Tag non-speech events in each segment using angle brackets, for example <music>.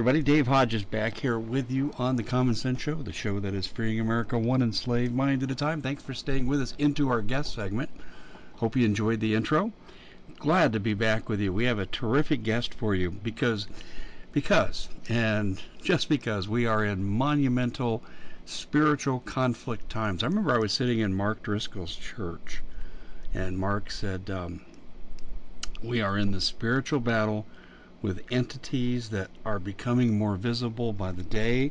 Everybody, Dave Hodges back here with you on the Common Sense Show, the show that is freeing America one enslaved mind at a time. Thanks for staying with us into our guest segment. Hope you enjoyed the intro. Glad to be back with you. We have a terrific guest for you because, because, and just because we are in monumental spiritual conflict times. I remember I was sitting in Mark Driscoll's church, and Mark said, um, "We are in the spiritual battle." With entities that are becoming more visible by the day,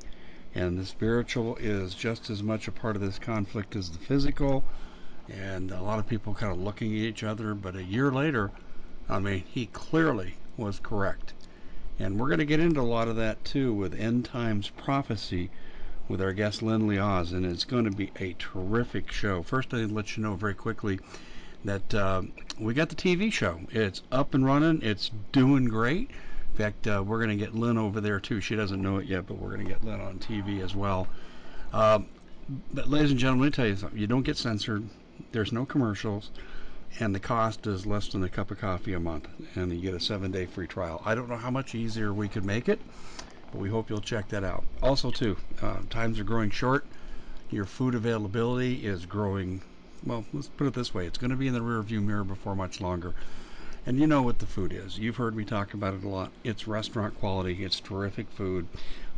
and the spiritual is just as much a part of this conflict as the physical. And a lot of people kind of looking at each other, but a year later, I mean, he clearly was correct. And we're going to get into a lot of that too with end times prophecy with our guest Lyn Leahz, and it's going to be a terrific show. First, I'd let you know very quickly that uh, we got the TV show. It's up and running. It's doing great. In fact, uh, we're going to get Lyn over there too. She doesn't know it yet, but we're going to get Lyn on TV as well. Uh, but ladies and gentlemen, let me tell you something. You don't get censored. There's no commercials. And the cost is less than a cup of coffee a month. And you get a seven day free trial. I don't know how much easier we could make it, but we hope you'll check that out. Also, too, uh, times are growing short. Your food availability is growing well, let's put it this way it's going to be in the rearview mirror before much longer. And you know what the food is. You've heard me talk about it a lot. It's restaurant quality, it's terrific food.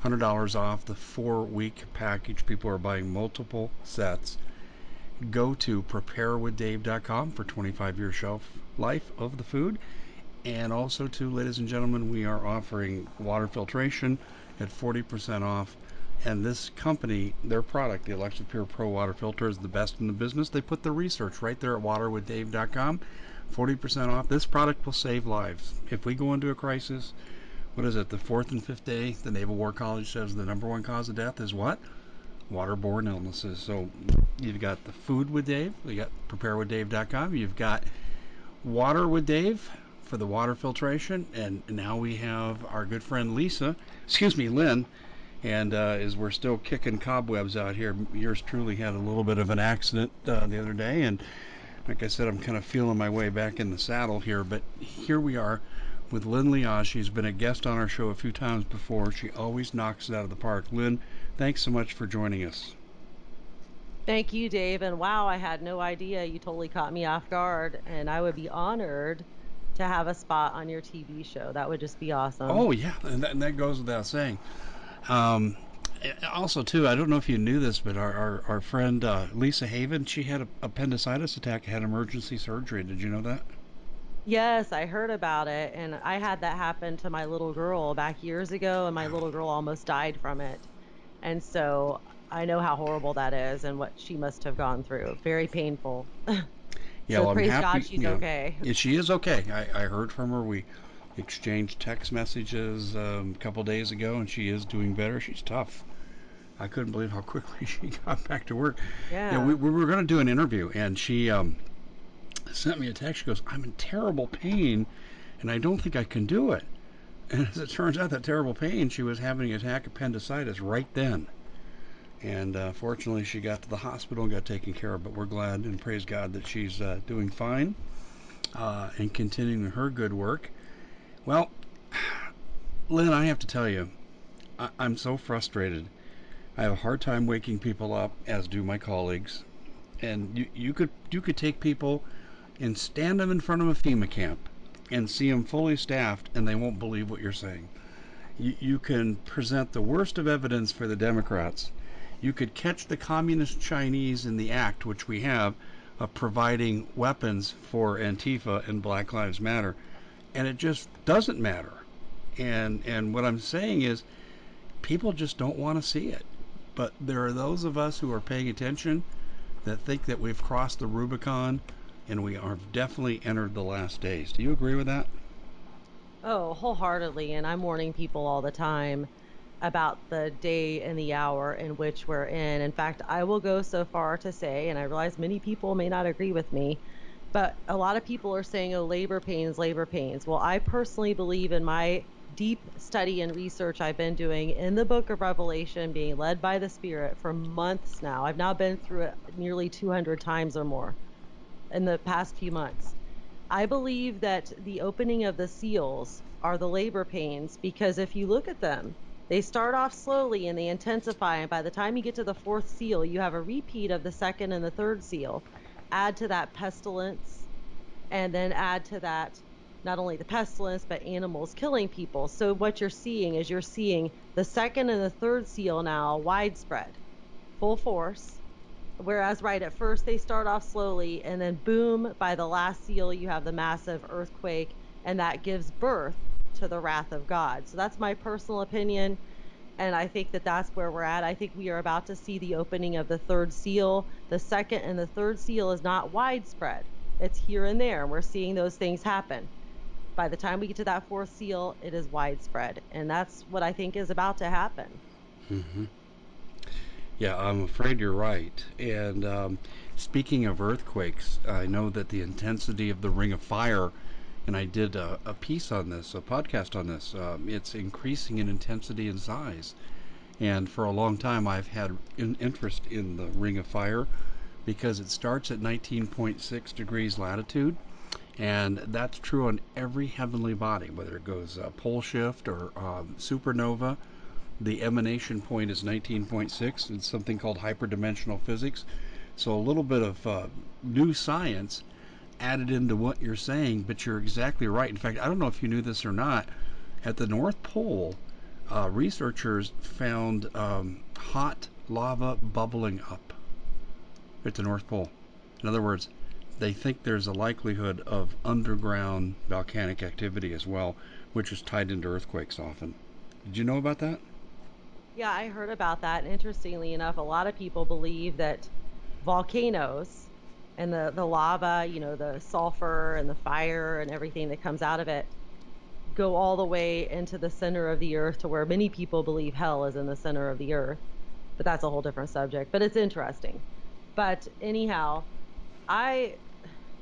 $100 off the four week package. People are buying multiple sets. Go to preparewithdave.com for 25 year shelf life of the food. And also, too, ladies and gentlemen, we are offering water filtration at 40% off and this company, their product, the Alexa Pure Pro water filter, is the best in the business. They put the research right there at waterwithdave.com. 40% off. This product will save lives. If we go into a crisis, what is it, the fourth and fifth day, the Naval War College says the number one cause of death is what? Waterborne illnesses. So you've got the food with Dave. You got preparewithdave.com. You've got water with Dave for the water filtration. And now we have our good friend Lisa, excuse me, Lyn and uh, as we're still kicking cobwebs out here, yours truly had a little bit of an accident uh, the other day, and like I said, I'm kind of feeling my way back in the saddle here. But here we are with Lyn Leahz. She's been a guest on our show a few times before. She always knocks it out of the park. Lyn, thanks so much for joining us. Thank you, Dave. And wow, I had no idea. You totally caught me off guard, and I would be honored to have a spot on your TV show. That would just be awesome. Oh yeah, and that, and that goes without saying. Um, also, too, I don't know if you knew this, but our, our, our friend uh, Lisa Haven, she had an appendicitis attack, had emergency surgery. Did you know that? Yes, I heard about it, and I had that happen to my little girl back years ago, and my little girl almost died from it. And so I know how horrible that is and what she must have gone through. Very painful. <laughs> Yeah, so well, praise I'm happy, God she's know, okay. Yeah, she is okay. I, I heard from her. We exchanged text messages um, a couple days ago, and she is doing better. She's tough. I couldn't believe how <laughs> quickly she got back to work. Yeah. we, we were going to do an interview, and she um, sent me a text. She goes, "I'm in terrible pain, and I don't think I can do it." <laughs> And as it turns out, that terrible pain, she was having an attack appendicitis right then. And uh, fortunately, she got to the hospital and got taken care of. But we're glad and praise God that she's uh, doing fine uh, and continuing her good work. Well, <sighs> Lyn, I have to tell you, I- I'm so frustrated. I have a hard time waking people up, as do my colleagues. And you, you could you could take people and stand them in front of a FEMA camp and see them fully staffed, and they won't believe what you're saying. You, you can present the worst of evidence for the Democrats. You could catch the communist Chinese in the act, which we have, of providing weapons for Antifa and Black Lives Matter, and it just doesn't matter. And and what I'm saying is, people just don't want to see it. But there are those of us who are paying attention that think that we've crossed the Rubicon and we are definitely entered the last days. Do you agree with that? Oh, wholeheartedly. And I'm warning people all the time about the day and the hour in which we're in. In fact, I will go so far to say, and I realize many people may not agree with me, but a lot of people are saying, oh, labor pains, labor pains. Well, I personally believe in my deep study and research I've been doing in the book of Revelation, being led by the Spirit for months now. I've now been through it nearly 200 times or more in the past few months. I believe that the opening of the seals are the labor pains because if you look at them, they start off slowly and they intensify. And by the time you get to the fourth seal, you have a repeat of the second and the third seal. Add to that pestilence, and then add to that not only the pestilence, but animals killing people. So what you're seeing is you're seeing the second and the third seal now widespread, full force. Whereas right at first they start off slowly, and then boom, by the last seal, you have the massive earthquake, and that gives birth to the wrath of God. So that's my personal opinion. And I think that that's where we're at. I think we are about to see the opening of the third seal. The second and the third seal is not widespread, it's here and there. We're seeing those things happen. By the time we get to that fourth seal, it is widespread. And that's what I think is about to happen. Mm-hmm. Yeah, I'm afraid you're right. And um, speaking of earthquakes, I know that the intensity of the Ring of Fire and I did a, a piece on this, a podcast on this. Um, it's increasing in intensity and size. And for a long time, I've had an interest in the Ring of Fire because it starts at 19.6 degrees latitude. And that's true on every heavenly body, whether it goes uh, pole shift or um, supernova. The emanation point is 19.6. It's something called hyperdimensional physics. So a little bit of uh, new science added into what you're saying, but you're exactly right. In fact, I don't know if you knew this or not. At the North Pole, uh, researchers found um, hot lava bubbling up at the North Pole. In other words, they think there's a likelihood of underground volcanic activity as well, which is tied into earthquakes often. Did you know about that? Yeah, I heard about that. Interestingly enough, a lot of people believe that volcanoes and the, the lava, you know, the sulfur and the fire and everything that comes out of it go all the way into the center of the earth to where many people believe hell is in the center of the earth. But that's a whole different subject. But it's interesting. But anyhow, I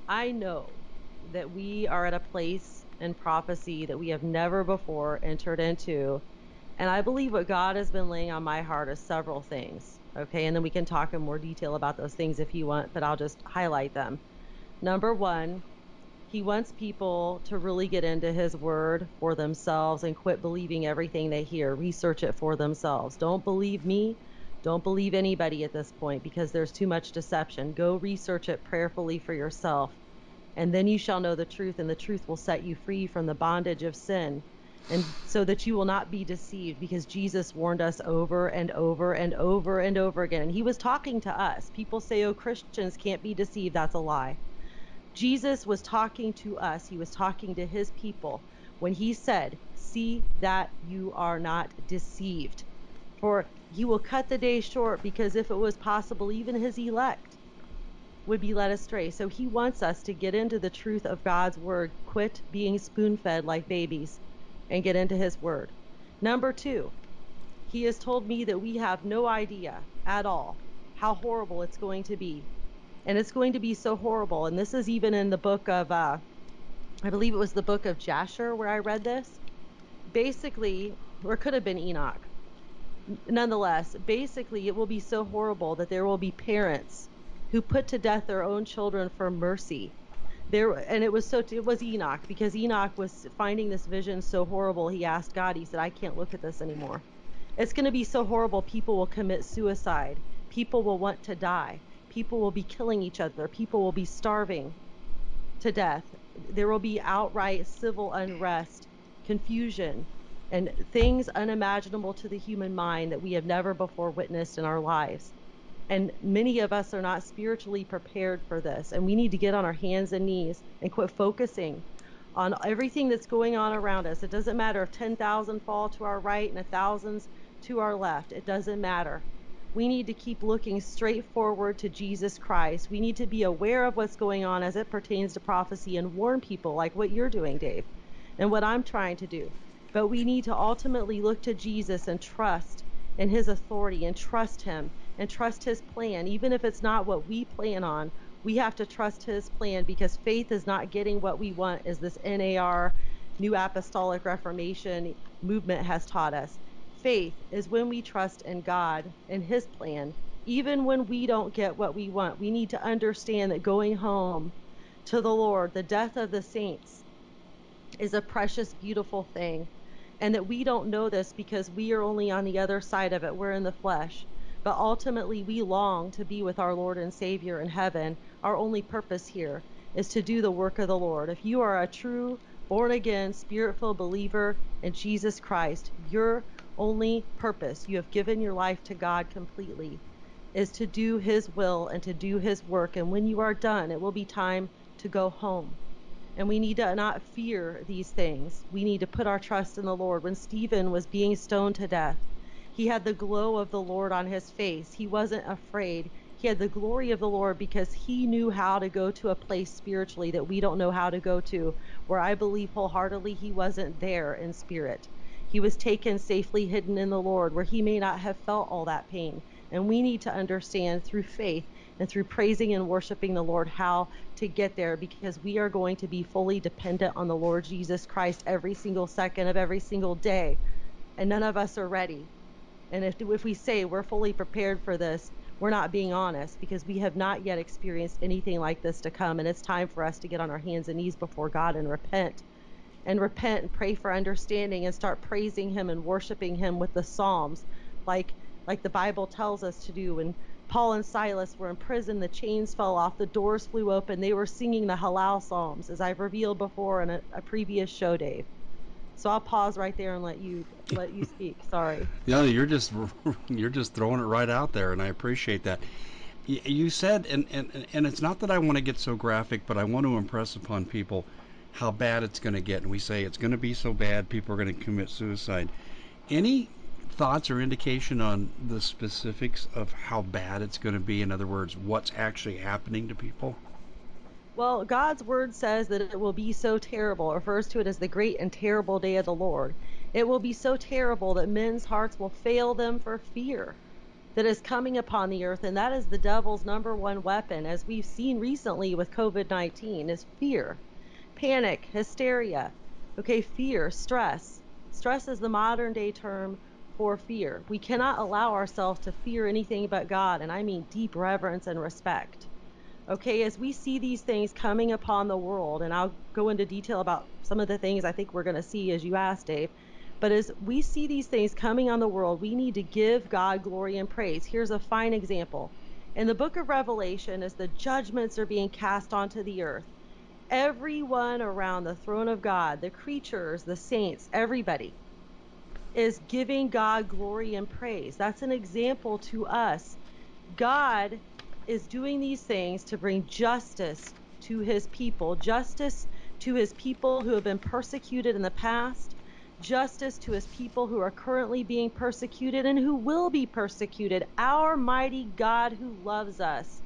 I know that we are at a place in prophecy that we have never before entered into. And I believe what God has been laying on my heart is several things. Okay, and then we can talk in more detail about those things if you want, but I'll just highlight them. Number one, he wants people to really get into his word for themselves and quit believing everything they hear. Research it for themselves. Don't believe me. Don't believe anybody at this point because there's too much deception. Go research it prayerfully for yourself. And then you shall know the truth, and the truth will set you free from the bondage of sin and so that you will not be deceived because Jesus warned us over and over and over and over again. And he was talking to us. People say, oh, Christians can't be deceived. That's a lie. Jesus was talking to us, he was talking to his people when he said, See that you are not deceived. For he will cut the day short because if it was possible, even his elect would be led astray. So he wants us to get into the truth of God's word, quit being spoon fed like babies and get into His Word. Number two, He has told me that we have no idea at all how horrible it's going to be. And it's going to be so horrible. And this is even in the book of, uh, I believe it was the book of Jasher where I read this. Basically, or could have been Enoch. Nonetheless, basically, it will be so horrible that there will be parents who put to death their own children for mercy there and it was so it was Enoch because Enoch was finding this vision so horrible he asked God he said I can't look at this anymore. It's going to be so horrible people will commit suicide. People will want to die. People will be killing each other. People will be starving to death. There will be outright civil unrest confusion and things unimaginable to the human mind that we have never before witnessed in our lives and many of us are not spiritually prepared for this. And we need to get on our hands and knees and quit focusing on everything that's going on around us. It doesn't matter if 10,000 fall to our right and a thousands to our left. It doesn't matter. We need to keep looking straight forward to Jesus Christ. We need to be aware of what's going on as it pertains to prophecy and warn people like what you're doing, Dave. and what I'm trying to do. But we need to ultimately look to Jesus and trust in his authority and trust him and trust his plan, even if it's not what we plan on. We have to trust his plan because faith is not getting what we want, as this NAR, New Apostolic Reformation movement has taught us. Faith is when we trust in God and his plan, even when we don't get what we want. We need to understand that going home to the Lord, the death of the saints, is a precious, beautiful thing. And that we don't know this because we are only on the other side of it. We're in the flesh. But ultimately, we long to be with our Lord and Savior in heaven. Our only purpose here is to do the work of the Lord. If you are a true, born again, spirit filled believer in Jesus Christ, your only purpose, you have given your life to God completely, is to do His will and to do His work. And when you are done, it will be time to go home. And we need to not fear these things. We need to put our trust in the Lord. When Stephen was being stoned to death, he had the glow of the Lord on his face. He wasn't afraid. He had the glory of the Lord because he knew how to go to a place spiritually that we don't know how to go to, where I believe wholeheartedly he wasn't there in spirit. He was taken safely hidden in the Lord, where he may not have felt all that pain. And we need to understand through faith and through praising and worshiping the Lord how to get there because we are going to be fully dependent on the Lord Jesus Christ every single second of every single day. And none of us are ready. And if, if we say we're fully prepared for this, we're not being honest because we have not yet experienced anything like this to come. And it's time for us to get on our hands and knees before God and repent. And repent and pray for understanding and start praising Him and worshiping Him with the Psalms, like like the Bible tells us to do. When Paul and Silas were in prison, the chains fell off, the doors flew open. They were singing the Hallel Psalms, as I've revealed before in a, a previous show, Dave. So I'll pause right there and let you let you speak. Sorry. <laughs> No, you're just <laughs> you're just throwing it right out there, and I appreciate that. You said, and and and it's not that I want to get so graphic, but I want to impress upon people how bad it's going to get. And we say it's going to be so bad, people are going to commit suicide. Any thoughts or indication on the specifics of how bad it's going to be? In other words, what's actually happening to people? Well, God's word says that it will be so terrible, refers to it as the great and terrible day of the Lord. It will be so terrible that men's hearts will fail them for fear that is coming upon the earth. And that is the devil's number one weapon, as we've seen recently with COVID 19, is fear, panic, hysteria. Okay, fear, stress. Stress is the modern day term for fear. We cannot allow ourselves to fear anything but God, and I mean deep reverence and respect. Okay, as we see these things coming upon the world, and I'll go into detail about some of the things I think we're going to see as you asked, Dave. But as we see these things coming on the world, we need to give God glory and praise. Here's a fine example. In the book of Revelation, as the judgments are being cast onto the earth, everyone around the throne of God, the creatures, the saints, everybody, is giving God glory and praise. That's an example to us. God is doing these things to bring justice to his people, justice to his people who have been persecuted in the past, justice to his people who are currently being persecuted and who will be persecuted. Our mighty God who loves us,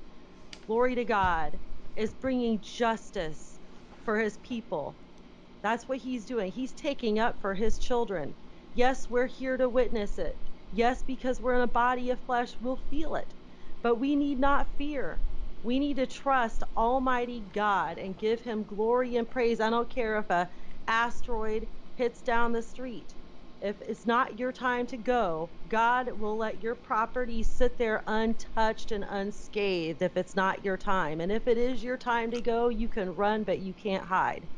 glory to God, is bringing justice for his people. That's what he's doing. He's taking up for his children. Yes, we're here to witness it. Yes, because we're in a body of flesh, we'll feel it. But we need not fear. We need to trust Almighty God and give Him glory and praise. I don't care if a asteroid hits down the street. If it's not your time to go, God will let your property sit there untouched and unscathed if it's not your time. And if it is your time to go, you can run, but you can't hide.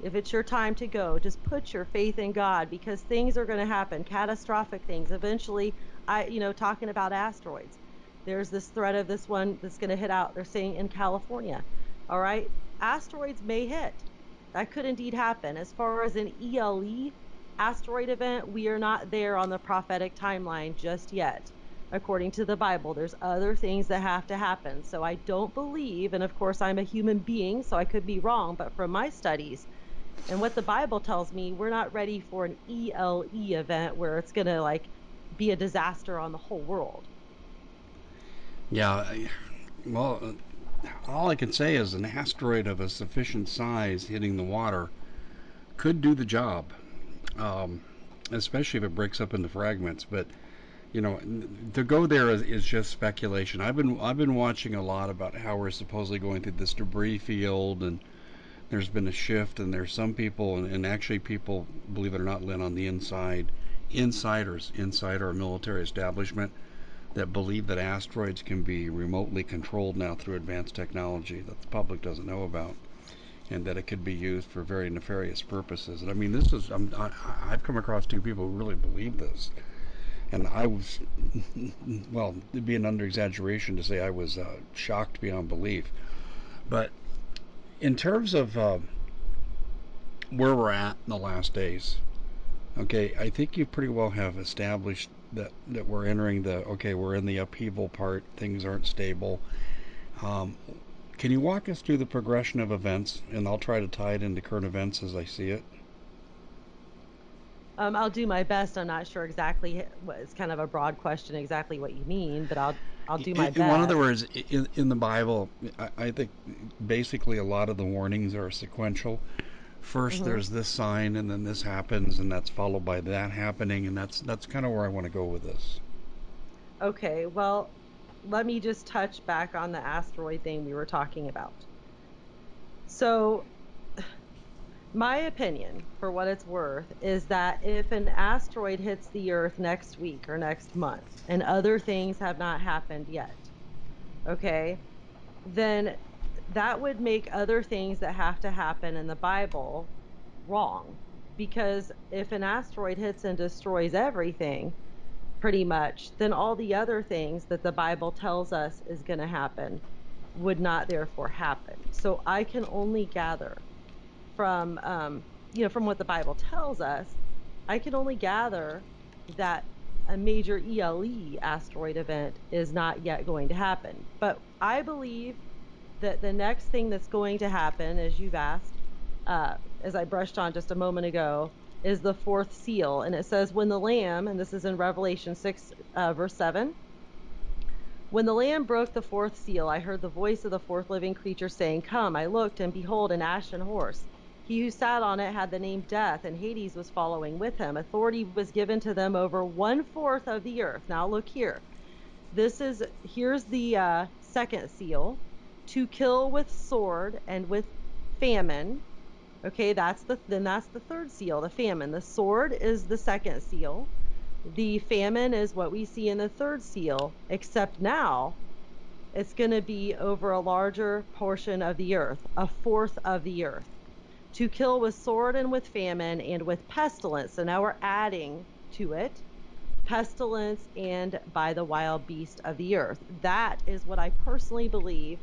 If it's your time to go, just put your faith in God because things are going to happen, catastrophic things. Eventually, I, you know, talking about asteroids there's this threat of this one that's going to hit out, they're saying in California. All right? Asteroids may hit. That could indeed happen. As far as an ELE asteroid event, we are not there on the prophetic timeline just yet. According to the Bible, there's other things that have to happen. So I don't believe, and of course I'm a human being, so I could be wrong, but from my studies and what the Bible tells me, we're not ready for an ELE event where it's going to like be a disaster on the whole world. Yeah, well, all I can say is an asteroid of a sufficient size hitting the water could do the job, um, especially if it breaks up into fragments. But you know, to go there is, is just speculation. I've been I've been watching a lot about how we're supposedly going through this debris field and there's been a shift and there's some people and, and actually people believe it or not Lyn on the inside insiders inside our military establishment that believe that asteroids can be remotely controlled now through advanced technology that the public doesn't know about and that it could be used for very nefarious purposes. And i mean this is I'm, I, i've come across two people who really believe this. And i was well it'd be an under exaggeration to say i was uh, shocked beyond belief. But in terms of uh, where we're at in the last days, okay, I think you pretty well have established that that we're entering the okay, we're in the upheaval part. Things aren't stable. Um, can you walk us through the progression of events, and I'll try to tie it into current events as I see it. Um, I'll do my best. I'm not sure exactly. What it's kind of a broad question, exactly what you mean, but I'll I'll do my in, best. In other words, in, in the Bible, I, I, think basically a lot of the warnings are sequential. 1st mm-hmm. there's this sign, and then this happens, and that's followed by that happening, and that's that's kind of where I want to go with this. Okay, well, let me just touch back on the asteroid thing we were talking about. So, my opinion, for what it's worth, is that if an asteroid hits the Earth next week or next month and other things have not happened yet, okay, then that would make other things that have to happen in the Bible wrong. Because if an asteroid hits and destroys everything, pretty much, then all the other things that the Bible tells us is going to happen would not therefore happen. So I can only gather from um, you know from what the Bible tells us, I can only gather that a major ELE asteroid event is not yet going to happen. But I believe that the next thing that's going to happen, as you've asked, uh, as I brushed on just a moment ago, is the fourth seal. And it says, When the Lamb, and this is in Revelation 6, uh, verse 7, when the Lamb broke the fourth seal, I heard the voice of the fourth living creature saying, Come. I looked, and behold, an ashen horse. He who sat on it had the name Death, and Hades was following with him. Authority was given to them over one fourth of the earth. Now look here. This is here's the uh, second seal to kill with sword and with famine. Okay, that's the then that's the third seal, the famine. The sword is the second seal. The famine is what we see in the third seal, except now it's going to be over a larger portion of the earth, a fourth of the earth to kill with sword and with famine and with pestilence. So now we're adding to it pestilence and by the wild beast of the earth. That is what I personally believe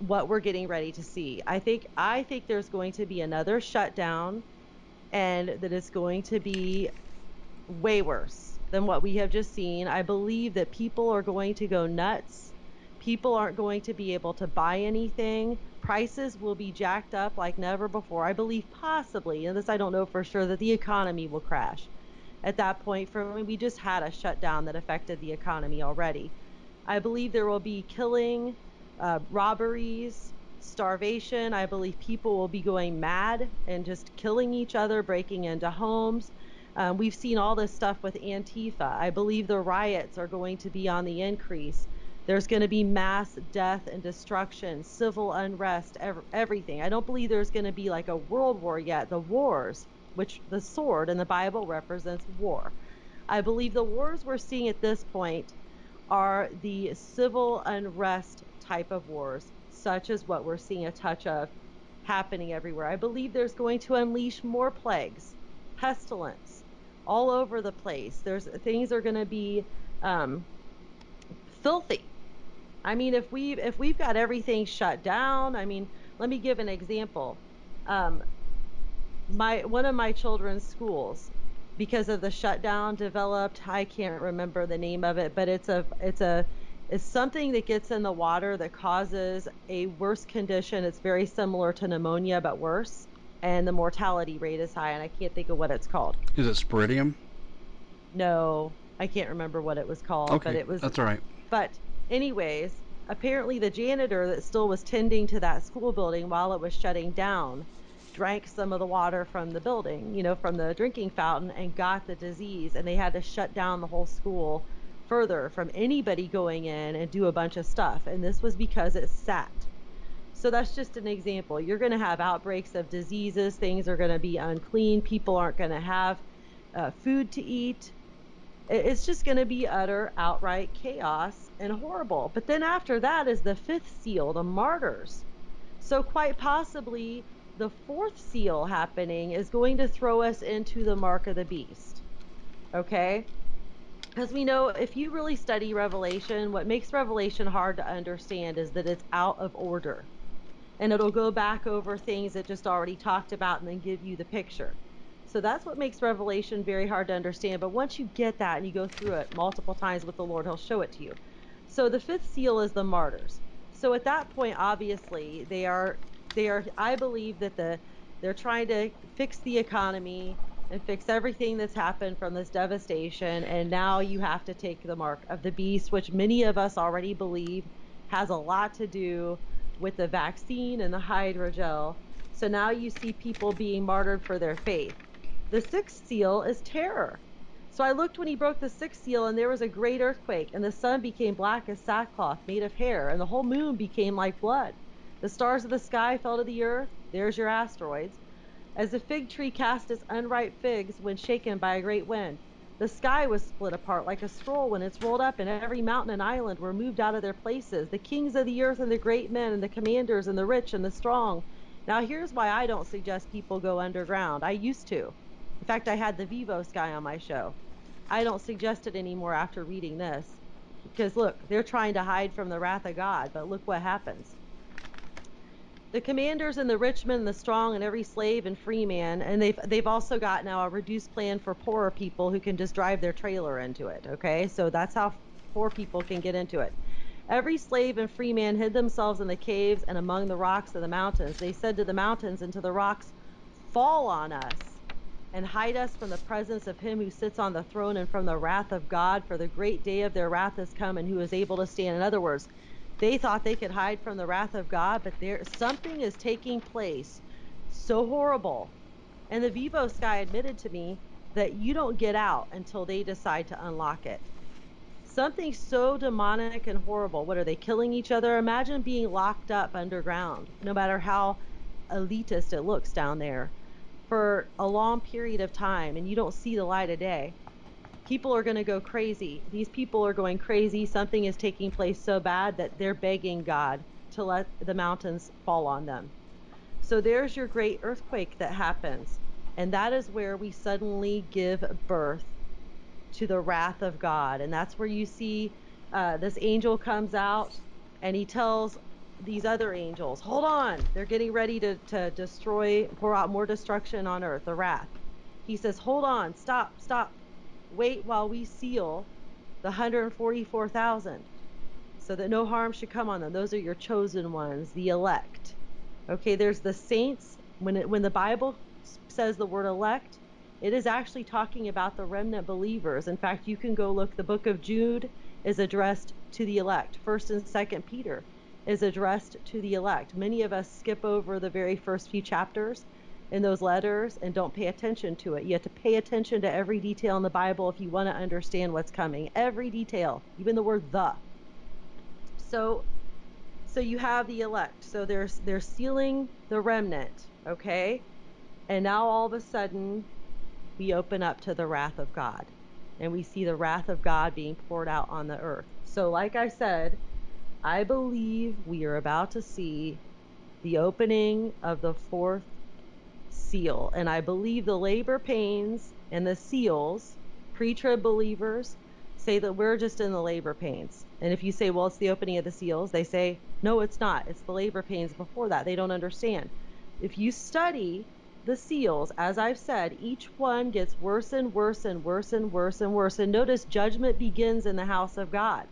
what we're getting ready to see. I think I think there's going to be another shutdown and that it's going to be way worse than what we have just seen. I believe that people are going to go nuts. People aren't going to be able to buy anything prices will be jacked up like never before. I believe possibly, and this I don't know for sure, that the economy will crash. At that point, for I we just had a shutdown that affected the economy already. I believe there will be killing, uh, robberies, starvation. I believe people will be going mad and just killing each other, breaking into homes. Um, we've seen all this stuff with Antifa. I believe the riots are going to be on the increase. There's going to be mass death and destruction, civil unrest, ev- everything. I don't believe there's going to be like a world war yet. The wars, which the sword in the Bible represents war. I believe the wars we're seeing at this point are the civil unrest type of wars, such as what we're seeing a touch of happening everywhere. I believe there's going to unleash more plagues, pestilence, all over the place. There's things are going to be um, filthy I mean, if we if we've got everything shut down, I mean, let me give an example. Um, my one of my children's schools, because of the shutdown, developed I can't remember the name of it, but it's a it's a it's something that gets in the water that causes a worse condition. It's very similar to pneumonia, but worse, and the mortality rate is high. And I can't think of what it's called. Is it sporidium? No, I can't remember what it was called, okay, but it was. That's all right. But Anyways, apparently the janitor that still was tending to that school building while it was shutting down drank some of the water from the building, you know, from the drinking fountain and got the disease and they had to shut down the whole school further from anybody going in and do a bunch of stuff. And this was because it sat. So that's just an example. You're going to have outbreaks of diseases, things are going to be unclean, people aren't going to have uh, food to eat. It's just going to be utter, outright chaos and horrible. But then after that is the fifth seal, the martyrs. So, quite possibly, the fourth seal happening is going to throw us into the mark of the beast. Okay? Because we know if you really study Revelation, what makes Revelation hard to understand is that it's out of order. And it'll go back over things it just already talked about and then give you the picture. So that's what makes Revelation very hard to understand. But once you get that and you go through it multiple times with the Lord, He'll show it to you. So the fifth seal is the martyrs. So at that point, obviously, they are they are. I believe that the they're trying to fix the economy and fix everything that's happened from this devastation. And now you have to take the mark of the beast, which many of us already believe has a lot to do with the vaccine and the hydrogel. So now you see people being martyred for their faith. The sixth seal is terror. So I looked when he broke the sixth seal, and there was a great earthquake, and the sun became black as sackcloth made of hair, and the whole moon became like blood. The stars of the sky fell to the earth. There's your asteroids. As a fig tree casts its unripe figs when shaken by a great wind, the sky was split apart like a scroll when it's rolled up, and every mountain and island were moved out of their places. The kings of the earth, and the great men, and the commanders, and the rich, and the strong. Now, here's why I don't suggest people go underground. I used to. In fact, I had the Vivos guy on my show. I don't suggest it anymore after reading this. Because look, they're trying to hide from the wrath of God, but look what happens. The commanders and the rich men and the strong and every slave and free man, and they've they've also got now a reduced plan for poorer people who can just drive their trailer into it. Okay, so that's how poor people can get into it. Every slave and free man hid themselves in the caves and among the rocks of the mountains. They said to the mountains and to the rocks, Fall on us and hide us from the presence of him who sits on the throne and from the wrath of God, for the great day of their wrath has come, and who is able to stand. In other words, they thought they could hide from the wrath of God, but there something is taking place so horrible. And the Vivos guy admitted to me that you don't get out until they decide to unlock it. Something so demonic and horrible. What are they killing each other? Imagine being locked up underground, no matter how elitist it looks down there for a long period of time and you don't see the light of day, people are going to go crazy. These people are going crazy. Something is taking place so bad that they're begging God to let the mountains fall on them. So there's your great earthquake that happens. And that is where we suddenly give birth to the wrath of God. And that's where you see uh, this angel comes out and he tells these other angels, hold on, they're getting ready to, to destroy, pour out more destruction on earth, the wrath. He says, hold on, stop, stop, wait while we seal the 144,000 so that no harm should come on them. Those are your chosen ones, the elect. Okay, there's the saints. When it, when the Bible says the word elect, it is actually talking about the remnant believers. In fact, you can go look. The book of Jude is addressed to the elect. First and Second Peter is addressed to the elect. Many of us skip over the very first few chapters in those letters and don't pay attention to it. You have to pay attention to every detail in the Bible if you want to understand what's coming. Every detail, even the word the. So so you have the elect. So there's they're sealing the remnant, okay? And now all of a sudden we open up to the wrath of God. And we see the wrath of God being poured out on the earth. So like I said, I believe we are about to see the opening of the fourth seal. And I believe the labor pains and the seals, pre trib believers, say that we're just in the labor pains. And if you say, well, it's the opening of the seals, they say, no, it's not. It's the labor pains before that. They don't understand. If you study the seals, as I've said, each one gets worse and worse and worse and worse and worse. And notice judgment begins in the house of God.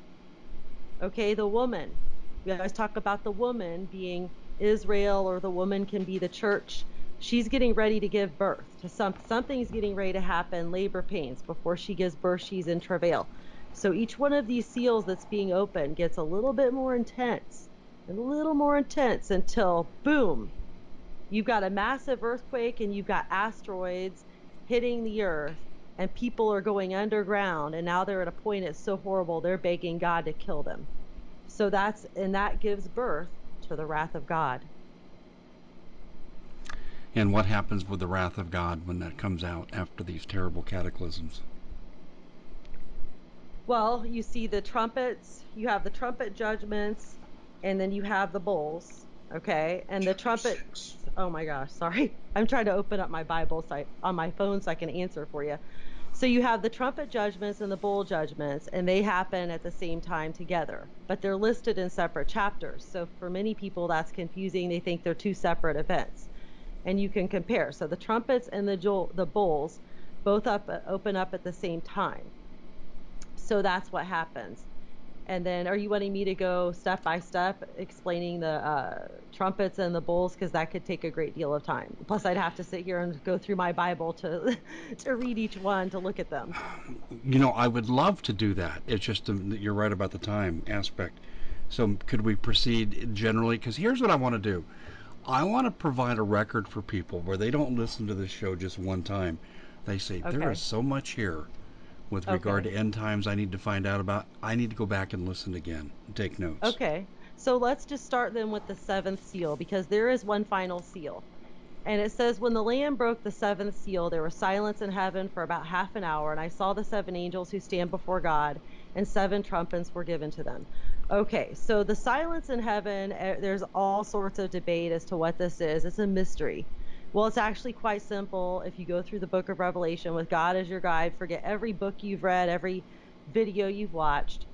Okay, the woman. We always talk about the woman being Israel, or the woman can be the church. She's getting ready to give birth to some something's getting ready to happen, labor pains. Before she gives birth, she's in travail. So each one of these seals that's being opened gets a little bit more intense, and a little more intense until boom, You've got a massive earthquake and you've got asteroids hitting the earth and people are going underground and now they're at a point it's so horrible they're begging God to kill them. So that's and that gives birth to the wrath of God. And what happens with the wrath of God when that comes out after these terrible cataclysms? Well, you see the trumpets, you have the trumpet judgments, and then you have the bowls. Okay, and the trumpets, oh my gosh, sorry. <laughs> I'm trying to open up my Bible site on my phone so I can answer for you. So you have the trumpet judgments and the bowl judgments, and they happen at the same time together, but they're listed in separate chapters. So for many people, that's confusing. They think they're two separate events, and you can compare. So the trumpets and the the bowls both up open up at the same time. So that's what happens. And then, are you wanting me to go step by step explaining the uh, trumpets and the bowls? Because that could take a great deal of time. Plus, I'd have to sit here and go through my Bible to <laughs> to read each one to look at them. <sighs> You know, I would love to do that. It's just um, you're right about the time aspect. So, could we proceed generally? Because here's what I want to do. I want to provide a record for people where they don't listen to this show just one time. They say okay. there is so much here with regard to end times I need to find out about. I need to go back and listen again and take notes. Okay. So let's just start then with the seventh seal because there is one final seal. And it says, When the Lamb broke the seventh seal, there was silence in heaven for about half an hour, and I saw the seven angels who stand before God, and seven trumpets were given to them. Okay, so the silence in heaven, eh, there's all sorts of debate as to what this is. It's a mystery. Well, it's actually quite simple. If you go through the book of Revelation with God as your guide, forget every book you've read, every video you've watched.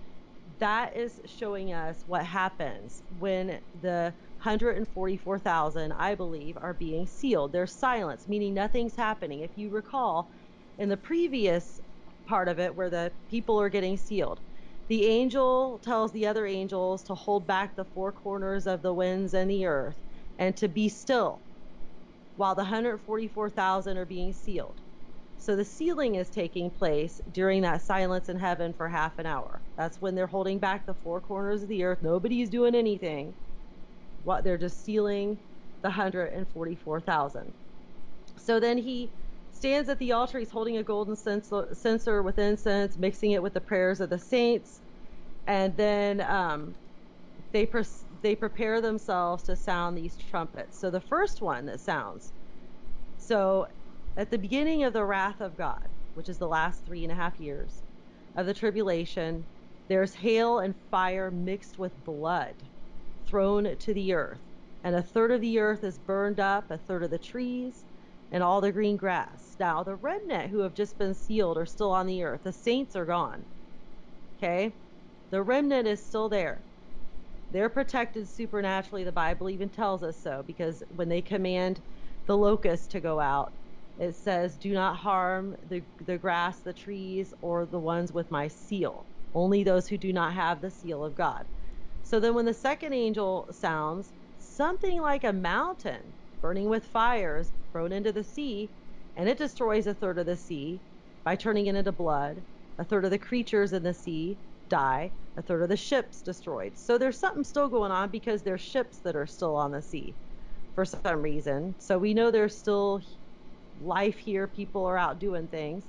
That is showing us what happens when the 144,000, I believe, are being sealed. There's silence, meaning nothing's happening. If you recall, in the previous part of it where the people are getting sealed, the angel tells the other angels to hold back the four corners of the winds and the earth and to be still while the 144,000 are being sealed. So the sealing is taking place during that silence in heaven for half an hour. That's when they're holding back the four corners of the earth. Nobody's doing anything. What they're just sealing the 144,000. So then he stands at the altar. He's holding a golden censer with incense, mixing it with the prayers of the saints. And then um, they they prepare themselves to sound these trumpets. So the first one that sounds. So at the beginning of the wrath of God, which is the last three and a half years of the tribulation, there's hail and fire mixed with blood thrown to the earth. And a third of the earth is burned up, a third of the trees, and all the green grass. Now, the remnant who have just been sealed are still on the earth. The saints are gone. Okay? The remnant is still there. They're protected supernaturally. The Bible even tells us so because when they command the locusts to go out, it says, Do not harm the, the grass, the trees, or the ones with my seal. Only those who do not have the seal of God. So then when the second angel sounds, something like a mountain burning with fire is thrown into the sea, and it destroys a third of the sea by turning it into blood. A third of the creatures in the sea die, a third of the ships destroyed. So there's something still going on because there's ships that are still on the sea for some reason. So we know there's still life here, people are out doing things.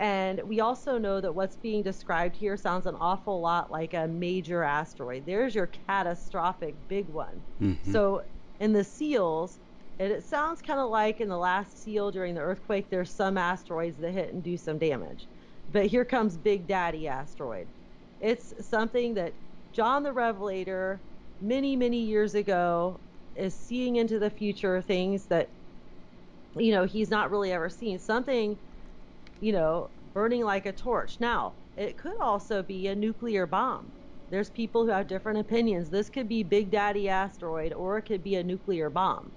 And we also know that what's being described here sounds an awful lot like a major asteroid. There's your catastrophic big one. Mm-hmm. So in the seals, and it sounds kind of like in the last seal during the earthquake, there's some asteroids that hit and do some damage. But here comes Big Daddy asteroid. It's something that John the Revelator, many, many years ago, is seeing into the future things that, you know, he's not really ever seen. Something, you know, burning like a torch. Now, it could also be a nuclear bomb. There's people who have different opinions. This could be Big Daddy asteroid or it could be a nuclear bomb.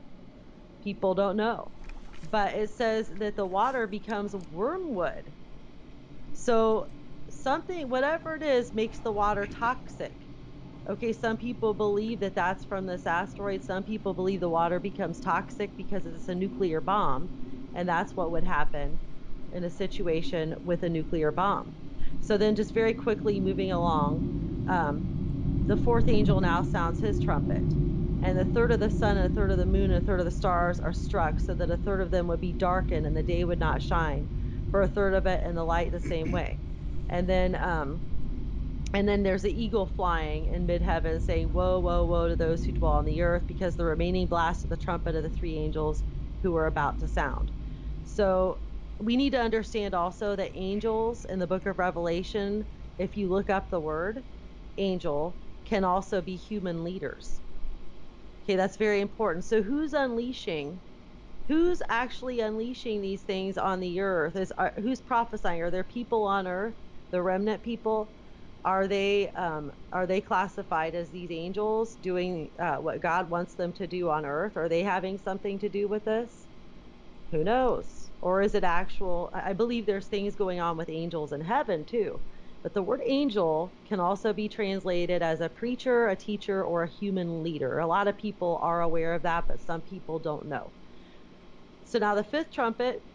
People don't know. But it says that the water becomes wormwood. So something, whatever it is, makes the water toxic. Okay, some people believe that that's from this asteroid. Some people believe the water becomes toxic because it's a nuclear bomb, and that's what would happen in a situation with a nuclear bomb. So then, just very quickly moving along, um, the fourth angel now sounds his trumpet. And a third of the sun and a third of the moon and a third of the stars are struck, so that a third of them would be darkened and the day would not shine for a third of it, and the light the same way. And then, um, and then there's the eagle flying in mid heaven, saying, "Woe, woe, woe to those who dwell on the earth, because the remaining blast of the trumpet of the three angels who are about to sound." So we need to understand also that angels in the book of Revelation, if you look up the word angel, can also be human leaders. Okay, that's very important. So who's unleashing? Who's actually unleashing these things on the earth? Is are, who's prophesying? Are there people on earth, the remnant people? Are they um, are they classified as these angels doing uh, what God wants them to do on earth? Are they having something to do with this? Who knows? Or is it actual? I believe there's things going on with angels in heaven too. But the word angel can also be translated as a preacher, a teacher, or a human leader. A lot of people are aware of that, but some people don't know. So now the fifth trumpet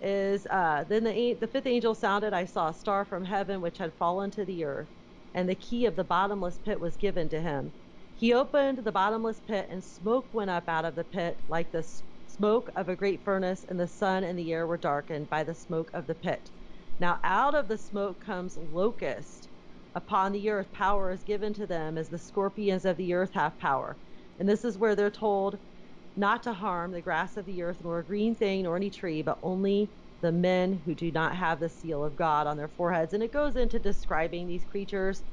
is uh, then the the fifth angel sounded. I saw a star from heaven which had fallen to the earth, and the key of the bottomless pit was given to him. He opened the bottomless pit, and smoke went up out of the pit like the smoke of a great furnace, and the sun and the air were darkened by the smoke of the pit. Now out of the smoke comes locust. Upon the earth power is given to them as the scorpions of the earth have power. And this is where they're told not to harm the grass of the earth, nor a green thing, nor any tree, but only the men who do not have the seal of God on their foreheads. And it goes into describing these creatures.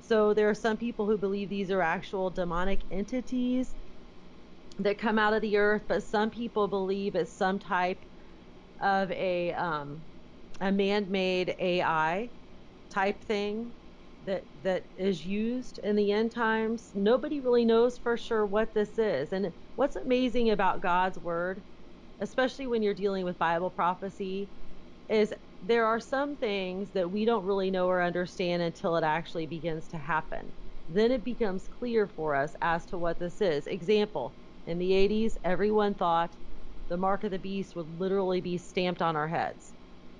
So there are some people who believe these are actual demonic entities that come out of the earth, but some people believe it's some type of a um, a man-made AI type thing that that is used in the end times. Nobody really knows for sure what this is. And what's amazing about God's word, especially when you're dealing with Bible prophecy, is there are some things that we don't really know or understand until it actually begins to happen. Then it becomes clear for us as to what this is. Example, in the 80s, everyone thought the mark of the beast would literally be stamped on our heads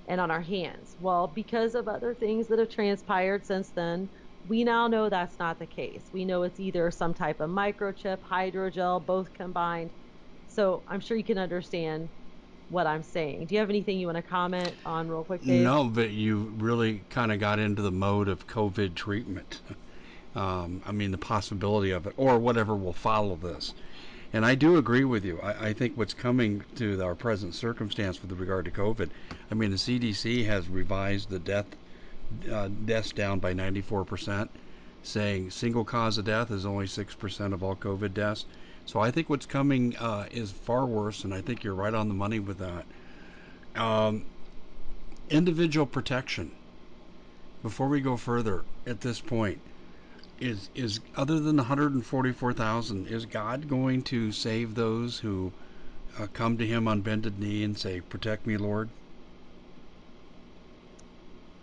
and on our hands. Well, because of other things that have transpired since then, we now know that's not the case. We know it's either some type of microchip, hydrogel, both combined. So I'm sure you can understand what I'm saying. Do you have anything you want to comment on real quick, Dave? No, but you really kind of got into the mode of COVID treatment. <laughs> Um, I mean, the possibility of it, or whatever will follow this. And I do agree with you. I, I, think what's coming to our present circumstance with regard to COVID, I mean, the CDC has revised the death uh, deaths down by 94%, saying single cause of death is only 6% of all COVID deaths. So I think what's coming uh, is far worse, and I think you're right on the money with that. Um, individual protection. Before we go further, at this point, is is other than the 144,000 is God going to save those who uh, come to him on bended knee and say protect me Lord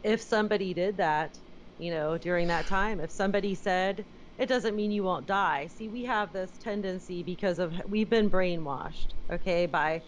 if somebody did that you know during that time if somebody said it doesn't mean you won't die. See we have this tendency because of we've been brainwashed okay by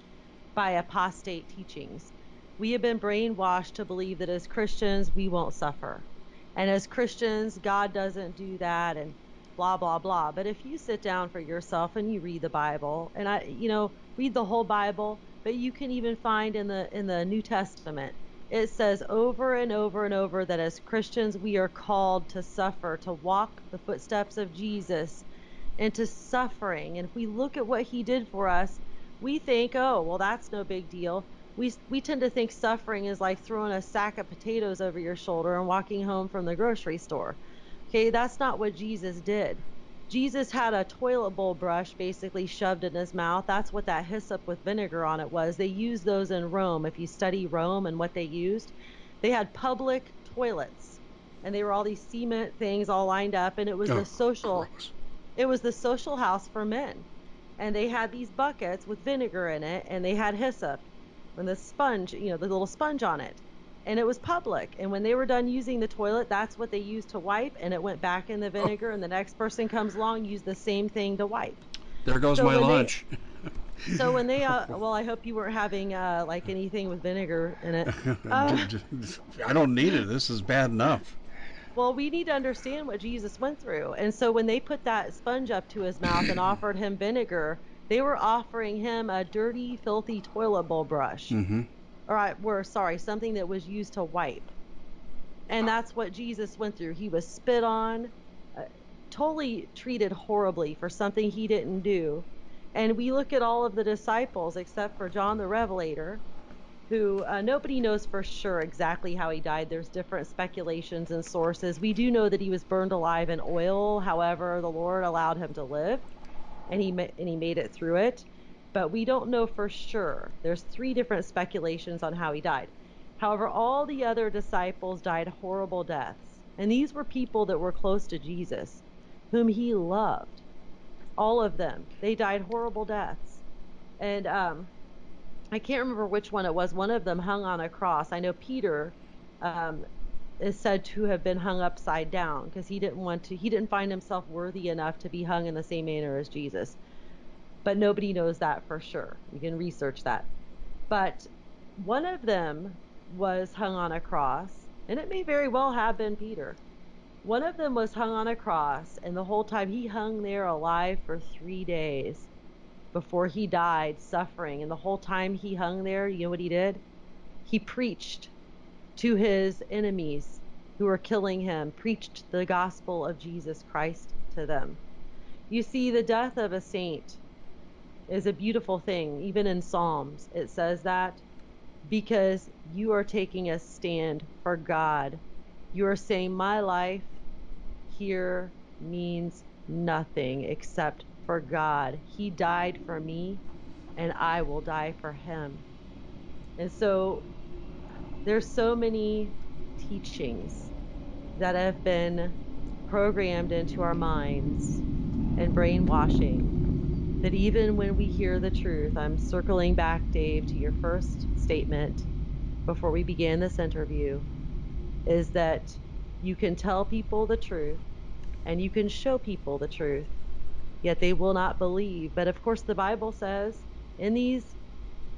by apostate teachings. We have been brainwashed to believe that as Christians we won't suffer and as Christians, God doesn't do that and blah blah blah. But if you sit down for yourself and you read the Bible, and I you know, read the whole Bible, but you can even find in the in the New Testament it says over and over and over that as Christians we are called to suffer, to walk the footsteps of Jesus into suffering. And if we look at what he did for us, we think, oh, well, that's no big deal we we tend to think suffering is like throwing a sack of potatoes over your shoulder and walking home from the grocery store. Okay, that's not what Jesus did. Jesus had a toilet bowl brush basically shoved in his mouth. That's what that hyssop with vinegar on it was. They used those in Rome. If you study Rome and what they used, they had public toilets, and they were all these cement things all lined up, and it was oh, the social. Gross. It was the social house for men, and they had these buckets with vinegar in it, and they had hyssop, and the sponge, you know, the little sponge on it. And it was public. And when they were done using the toilet, that's what they used to wipe, and it went back in the oh. vinegar. And the next person comes along, use the same thing to wipe. There goes so my lunch. They, so when they, uh, <laughs> well, I hope you weren't having uh, like anything with vinegar in it. Uh, <laughs> I don't need it. This is bad enough. Well, we need to understand what Jesus went through. And so when they put that sponge up to his mouth and offered him vinegar, they were offering him a dirty, filthy toilet bowl brush. Mm-hmm. Or, I, were sorry, something that was used to wipe. And that's what Jesus went through. He was spit on, uh, totally treated horribly for something he didn't do. And we look at all of the disciples, except for John the Revelator, who uh, nobody knows for sure exactly how he died. There's different speculations and sources. We do know that he was burned alive in oil. However, the Lord allowed him to live, and he and he made it through it. But we don't know for sure. There's three different speculations on how he died. However, all the other disciples died horrible deaths, and these were people that were close to Jesus, whom he loved. All of them, they died horrible deaths, and um, I can't remember which one it was. One of them hung on a cross. I know Peter um, is said to have been hung upside down because he didn't want to. He didn't find himself worthy enough to be hung in the same manner as Jesus. But nobody knows that for sure. You can research that. But one of them was hung on a cross, and it may very well have been Peter. One of them was hung on a cross, and the whole time he hung there alive for three days before he died suffering. And the whole time he hung there, you know what he did? He preached to his enemies who were killing him, preached the gospel of Jesus Christ to them. You see, the death of a saint is a beautiful thing. Even in Psalms, it says that because you are taking a stand for God. You are saying, My life here means nothing except for God. He died for me, and I will die for him. And so there's so many teachings that have been programmed into our minds and brainwashing that even when we hear the truth, I'm circling back, Dave, to your first statement before we began this interview, is that you can tell people the truth and you can show people the truth, yet they will not believe. But of course, the Bible says in these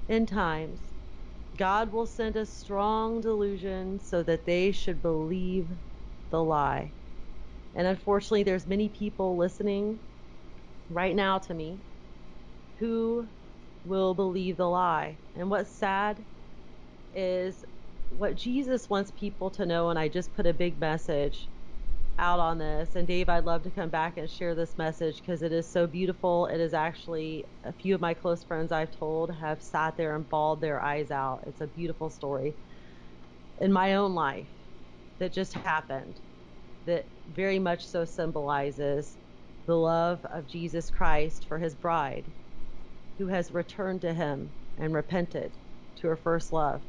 end times, God will send a strong delusion so that they should believe the lie. And unfortunately, there's many people listening right now to me who will believe the lie. And what's sad is what Jesus wants people to know, and I just put a big message out on this. And Dave, I'd love to come back and share this message because it is so beautiful. It is actually a few of my close friends I've told have sat there and bawled their eyes out. It's a beautiful story in my own life that just happened that very much so symbolizes the love of Jesus Christ for his bride who has returned to him and repented to her first love.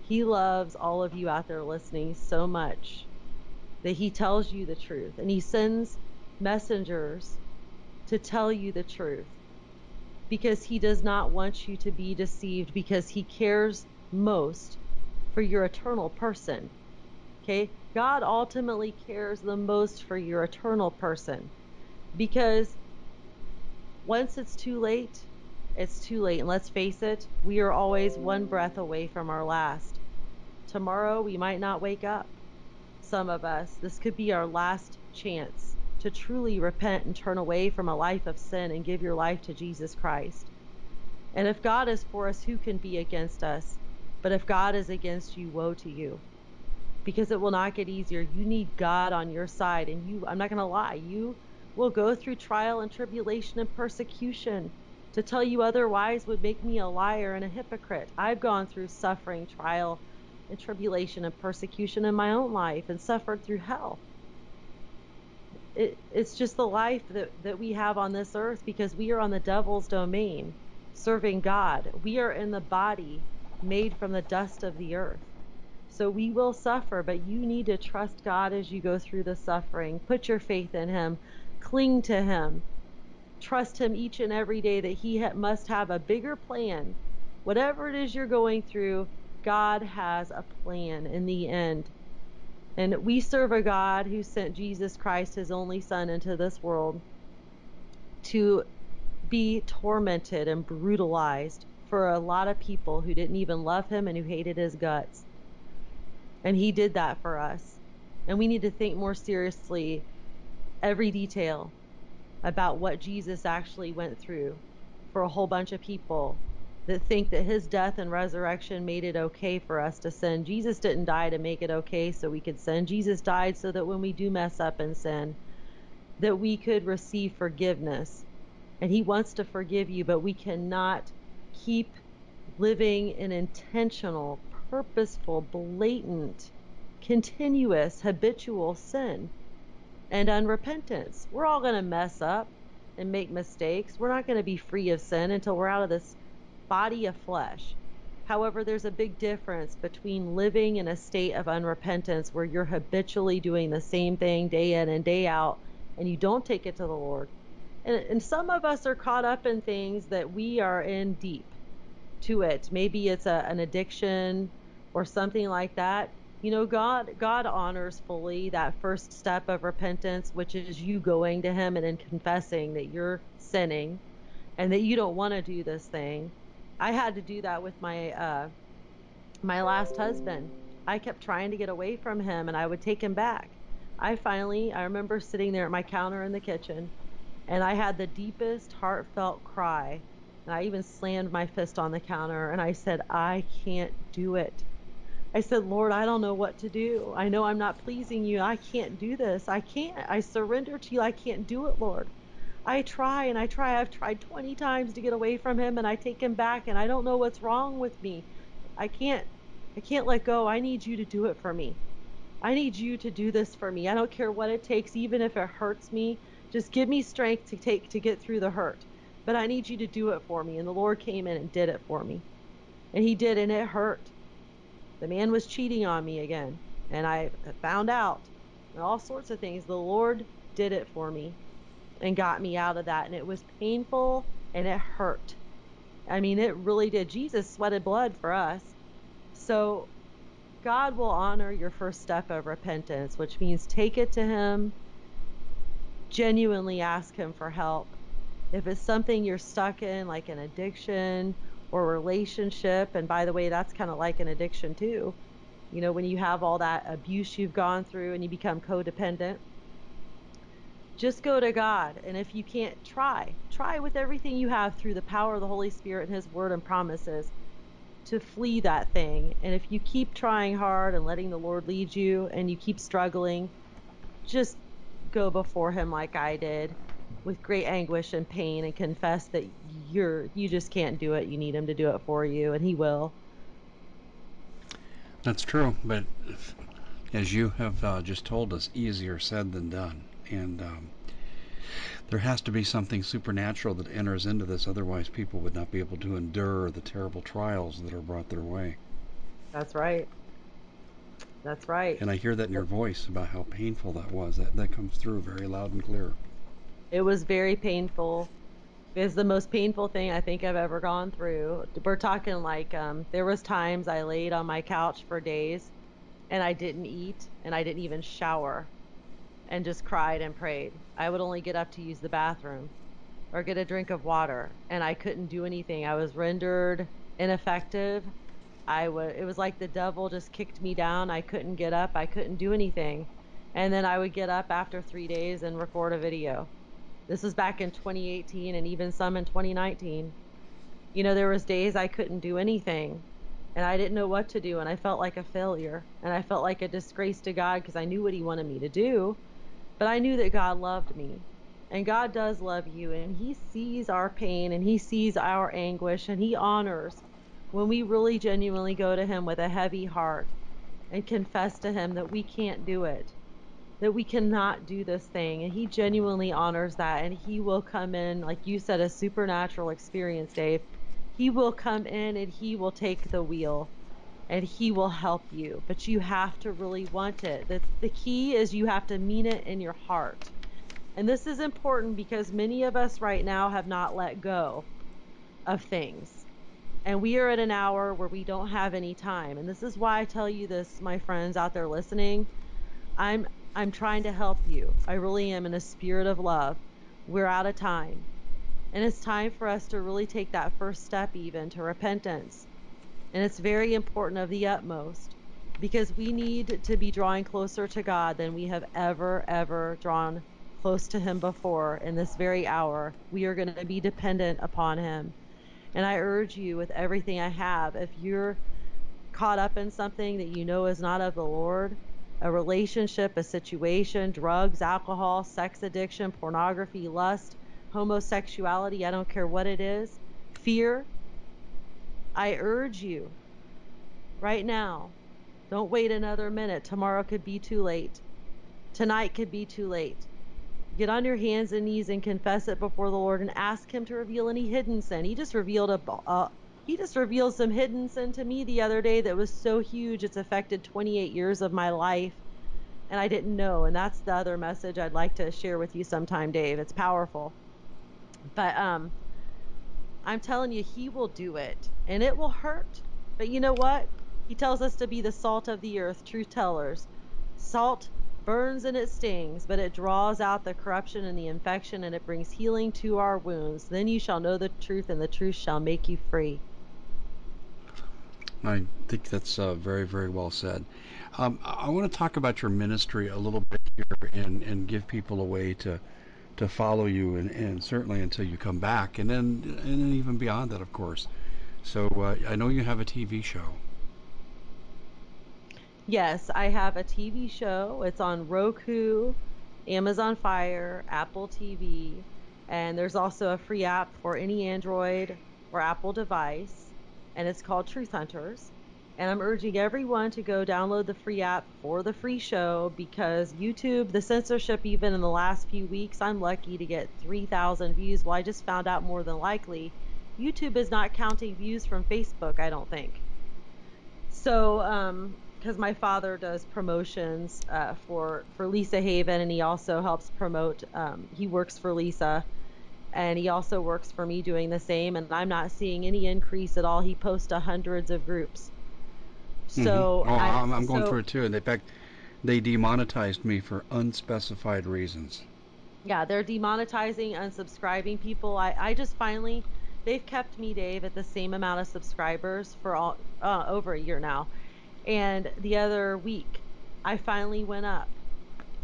He loves all of you out there listening so much that he tells you the truth and he sends messengers to tell you the truth because he does not want you to be deceived because he cares most for your eternal person. Okay? God ultimately cares the most for your eternal person because once it's too late, it's too late. And let's face it, we are always one breath away from our last. Tomorrow, we might not wake up some of us, this could be our last chance to truly repent and turn away from a life of sin and give your life to Jesus Christ. And if God is for us, who can be against us? But if God is against you, woe to you. Because it will not get easier. You need God on your side. And you, I'm not going to lie, you will go through trial and tribulation and persecution. To tell you otherwise would make me a liar and a hypocrite. I've gone through suffering, trial, and tribulation and persecution in my own life and suffered through hell. It, it's just the life that, that we have on this earth because we are on the devil's domain serving God. We are in the body made from the dust of the earth. So we will suffer, but you need to trust God as you go through the suffering. Put your faith in Him, cling to Him, trust Him each and every day that He ha- must have a bigger plan. Whatever it is you're going through, God has a plan in the end. And we serve a God who sent Jesus Christ, his only Son, into this world to be tormented and brutalized for a lot of people who didn't even love him and who hated his guts. And he did that for us. And we need to think more seriously every detail about what Jesus actually went through for a whole bunch of people that think that his death and resurrection made it okay for us to sin. Jesus didn't die to make it okay so we could sin. Jesus died so that when we do mess up and sin, that we could receive forgiveness. And he wants to forgive you, but we cannot keep living in intentional, purposeful, blatant, continuous, habitual sin and unrepentance. We're all going to mess up and make mistakes. We're not going to be free of sin until we're out of this body of flesh. However, there's a big difference between living in a state of unrepentance where you're habitually doing the same thing day in and day out and you don't take it to the Lord. And, and some of us are caught up in things that we are in deep to it. Maybe it's a, an addiction or something like that. You know, God God honors fully that first step of repentance, which is you going to him and then confessing that you're sinning and that you don't want to do this thing. I had to do that with my uh my last husband. I kept trying to get away from him and I would take him back. I finally I remember sitting there at my counter in the kitchen and I had the deepest heartfelt cry and I even slammed my fist on the counter and I said, I can't do it. I said, Lord, I don't know what to do. I know I'm not pleasing you. I can't do this. I can't. I surrender to you. I can't do it, Lord. I try and I try. I've tried 20 times to get away from him and I take him back and I don't know what's wrong with me. I can't I can't let go. I need you to do it for me. I need you to do this for me. I don't care what it takes even if it hurts me. Just give me strength to take to get through the hurt but I need you to do it for me. And the Lord came in and did it for me. And he did, and it hurt. The man was cheating on me again. And I found out and all sorts of things. The Lord did it for me and got me out of that. And it was painful and it hurt. I mean, it really did. Jesus sweated blood for us. So God will honor your first step of repentance, which means take it to Him, genuinely ask Him for help, if it's something you're stuck in, like an addiction or relationship, and by the way, that's kind of like an addiction too. You know, when you have all that abuse you've gone through and you become codependent, just go to God. And if you can't, try. Try with everything you have through the power of the Holy Spirit and His Word and promises to flee that thing. And if you keep trying hard and letting the Lord lead you and you keep struggling, just go before Him like I did with great anguish and pain and confess that you're you just can't do it. You need him to do it for you, and he will. That's true, but as you have uh, just told us, easier said than done, and um, there has to be something supernatural that enters into this. Otherwise, people would not be able to endure the terrible trials that are brought their way. That's right. That's right. And I hear that in your voice about how painful that was. That that comes through very loud and clear. It was very painful. It's the most painful thing I think I've ever gone through. We're talking like um, there was times I laid on my couch for days and I didn't eat and I didn't even shower and just cried and prayed. I would only get up to use the bathroom or get a drink of water and I couldn't do anything. I was rendered ineffective. I would it was like the devil just kicked me down. I couldn't get up. I couldn't do anything. And then I would get up after 3 days and record a video this was back in 2018 and even some in 2019. You know, there was days I couldn't do anything and I didn't know what to do and I felt like a failure and I felt like a disgrace to God because I knew what he wanted me to do, but I knew that God loved me. And God does love you and he sees our pain and he sees our anguish and he honors when we really genuinely go to him with a heavy heart and confess to him that we can't do it that we cannot do this thing. And he genuinely honors that and he will come in like you said a supernatural experience dave. He will come in and he will take the wheel and he will help you but you have to really want it the, the key is you have to mean it in your heart and this is important because many of us right now have not let go of things and we are at an hour where we don't have any time and this is why i tell you this my friends out there listening i'm I'm trying to help you. I really am in a spirit of love. We're out of time. And it's time for us to really take that first step, even to repentance. And it's very important of the utmost because we need to be drawing closer to God than we have ever, ever drawn close to Him before in this very hour. We are going to be dependent upon Him. And I urge you with everything I have, if you're caught up in something that you know is not of the Lord, a relationship, a situation, drugs, alcohol, sex addiction, pornography, lust, homosexuality, I don't care what it is, fear, I urge you right now, don't wait another minute. Tomorrow could be too late. Tonight could be too late. Get on your hands and knees and confess it before the Lord and ask Him to reveal any hidden sin. He just revealed a, He just revealed some hidden sin to me the other day that was so huge it's affected 28 years of my life, and I didn't know. And that's the other message I'd like to share with you sometime, Dave. It's powerful. But um, I'm telling you, He will do it, and it will hurt. But you know what? He tells us to be the salt of the earth, truth tellers. Salt burns and it stings, but it draws out the corruption and the infection, and it brings healing to our wounds. Then you shall know the truth, and the truth shall make you free. I think that's uh, very, very well said. Um, I want to talk about your ministry a little bit here and, and give people a way to to follow you, and, and certainly until you come back, and then and then even beyond that, of course. So uh, I know you have a TV show. Yes, I have a TV show. It's on Roku, Amazon Fire, Apple TV, and there's also a free app for any Android or Apple device, and it's called Truth Hunters. And I'm urging everyone to go download the free app for the free show because YouTube, the censorship, even in the last few weeks, I'm lucky to get 3,000 views. Well, I just found out more than likely YouTube is not counting views from Facebook, I don't think. So, um, because my father does promotions uh, for for Lisa Haven, and he also helps promote. Um, he works for Lisa, and he also works for me doing the same. And I'm not seeing any increase at all. He posts to hundreds of groups. Mm-hmm. So mm-hmm. oh, I, am going so, through it too, and in fact, they demonetized me for unspecified reasons. Yeah, they're demonetizing, unsubscribing people. I I just finally. They've kept me, Dave, at the same amount of subscribers for all uh, over a year now and the other week, I finally went up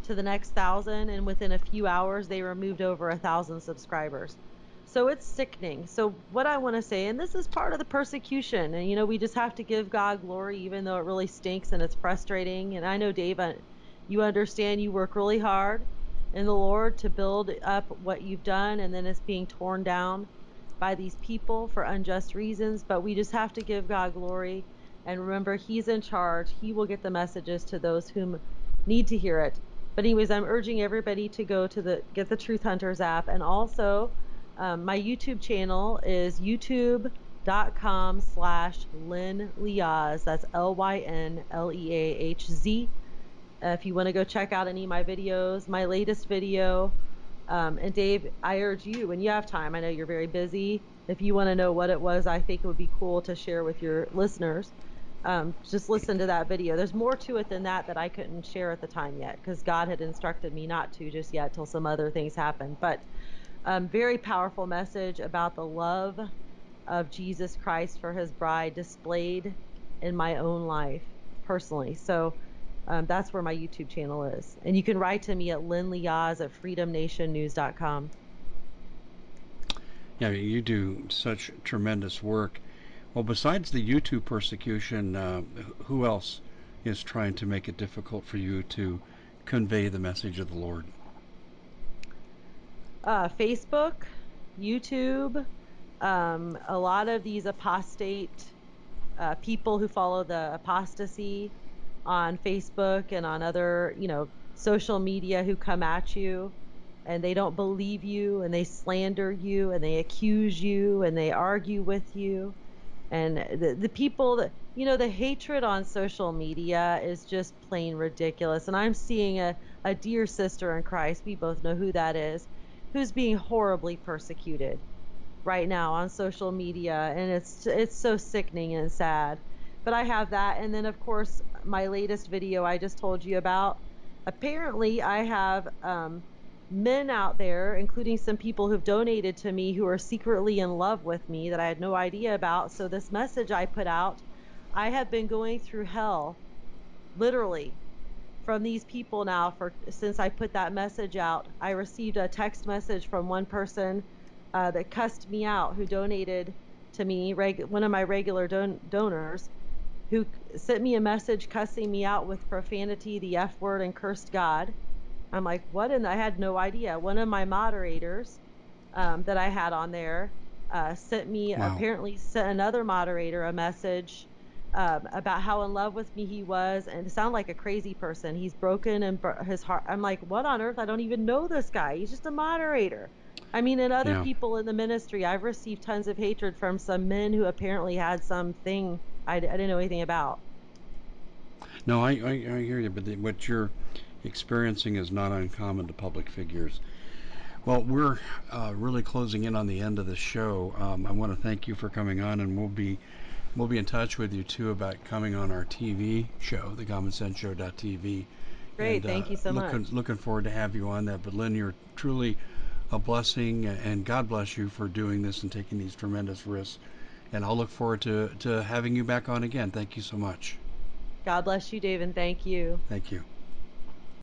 to the next thousand, and within a few hours, they removed over a thousand subscribers. So it's sickening. So, what I want to say, and this is part of the persecution, and you know, we just have to give God glory, even though it really stinks and it's frustrating. And I know, Dave, you understand you work really hard in the Lord to build up what you've done, and then it's being torn down by these people for unjust reasons. But we just have to give God glory and remember, He's in charge. He will get the messages to those whom need to hear it. But anyways, I'm urging everybody to go to the get the Truth Hunters app, and also um, my YouTube channel is youtube.com slash Lyn Leahz. That's L-Y-N-L-E-A-H-Z. Uh, if you want to go check out any of my videos, my latest video. Um, and Dave, I urge you, when you have time, I know you're very busy. If you want to know what it was, I think it would be cool to share with your listeners um, just listen to that video. There's more to it than that that I couldn't share at the time yet because God had instructed me not to just yet till some other things happened. But um, very powerful message about the love of Jesus Christ for his bride displayed in my own life personally. So um, that's where my YouTube channel is. And you can write to me at Lyn Leahz at freedomnationnews.com. Yeah, you do such tremendous work. Well, besides the YouTube persecution, uh, who else is trying to make it difficult for you to convey the message of the Lord? Uh, Facebook, YouTube, um, a lot of these apostate uh, people who follow the apostasy on Facebook and on other, you know, social media who come at you and they don't believe you and they slander you and they accuse you and they argue with you. And the, the people that you know the hatred on social media is just plain ridiculous. And i'm seeing a, a dear sister in christ we both know who that is who's being horribly persecuted right now on social media and it's it's so sickening and sad but i have that and then of course my latest video i just told you about apparently i have um, men out there, including some people who've donated to me who are secretly in love with me that I had no idea about. So, this message I put out I have been going through hell literally from these people now for since I put that message out. I received a text message from one person uh, that cussed me out who donated to me, reg- one of my regular don- donors, who sent me a message cussing me out with profanity, the F word, and cursed God. I'm like, what? And I had no idea. One of my moderators um, that I had on there uh, sent me, Wow. apparently, sent another moderator a message um, about how in love with me he was and sound like a crazy person. He's broken and bro- his heart. I'm like, what on earth? I don't even know this guy. He's just a moderator. I mean, and other Yeah. people in the ministry, I've received tons of hatred from some men who apparently had something I didn't know anything about. No, I, I, I hear you, but the, what you're experiencing is not uncommon to public figures. Well, we're uh, really closing in on the end of the show. Um, I want to thank you for coming on, and we'll be we'll be in touch with you too about coming on our TV show, the Common Sense Show.tv. Great, And, uh, thank you so looking, much. Looking forward to have you on that. But Lyn, you're truly a blessing, and God bless you for doing this and taking these tremendous risks. And I'll look forward to, to having you back on again. Thank you so much. God bless you, Dave, and thank you. Thank you.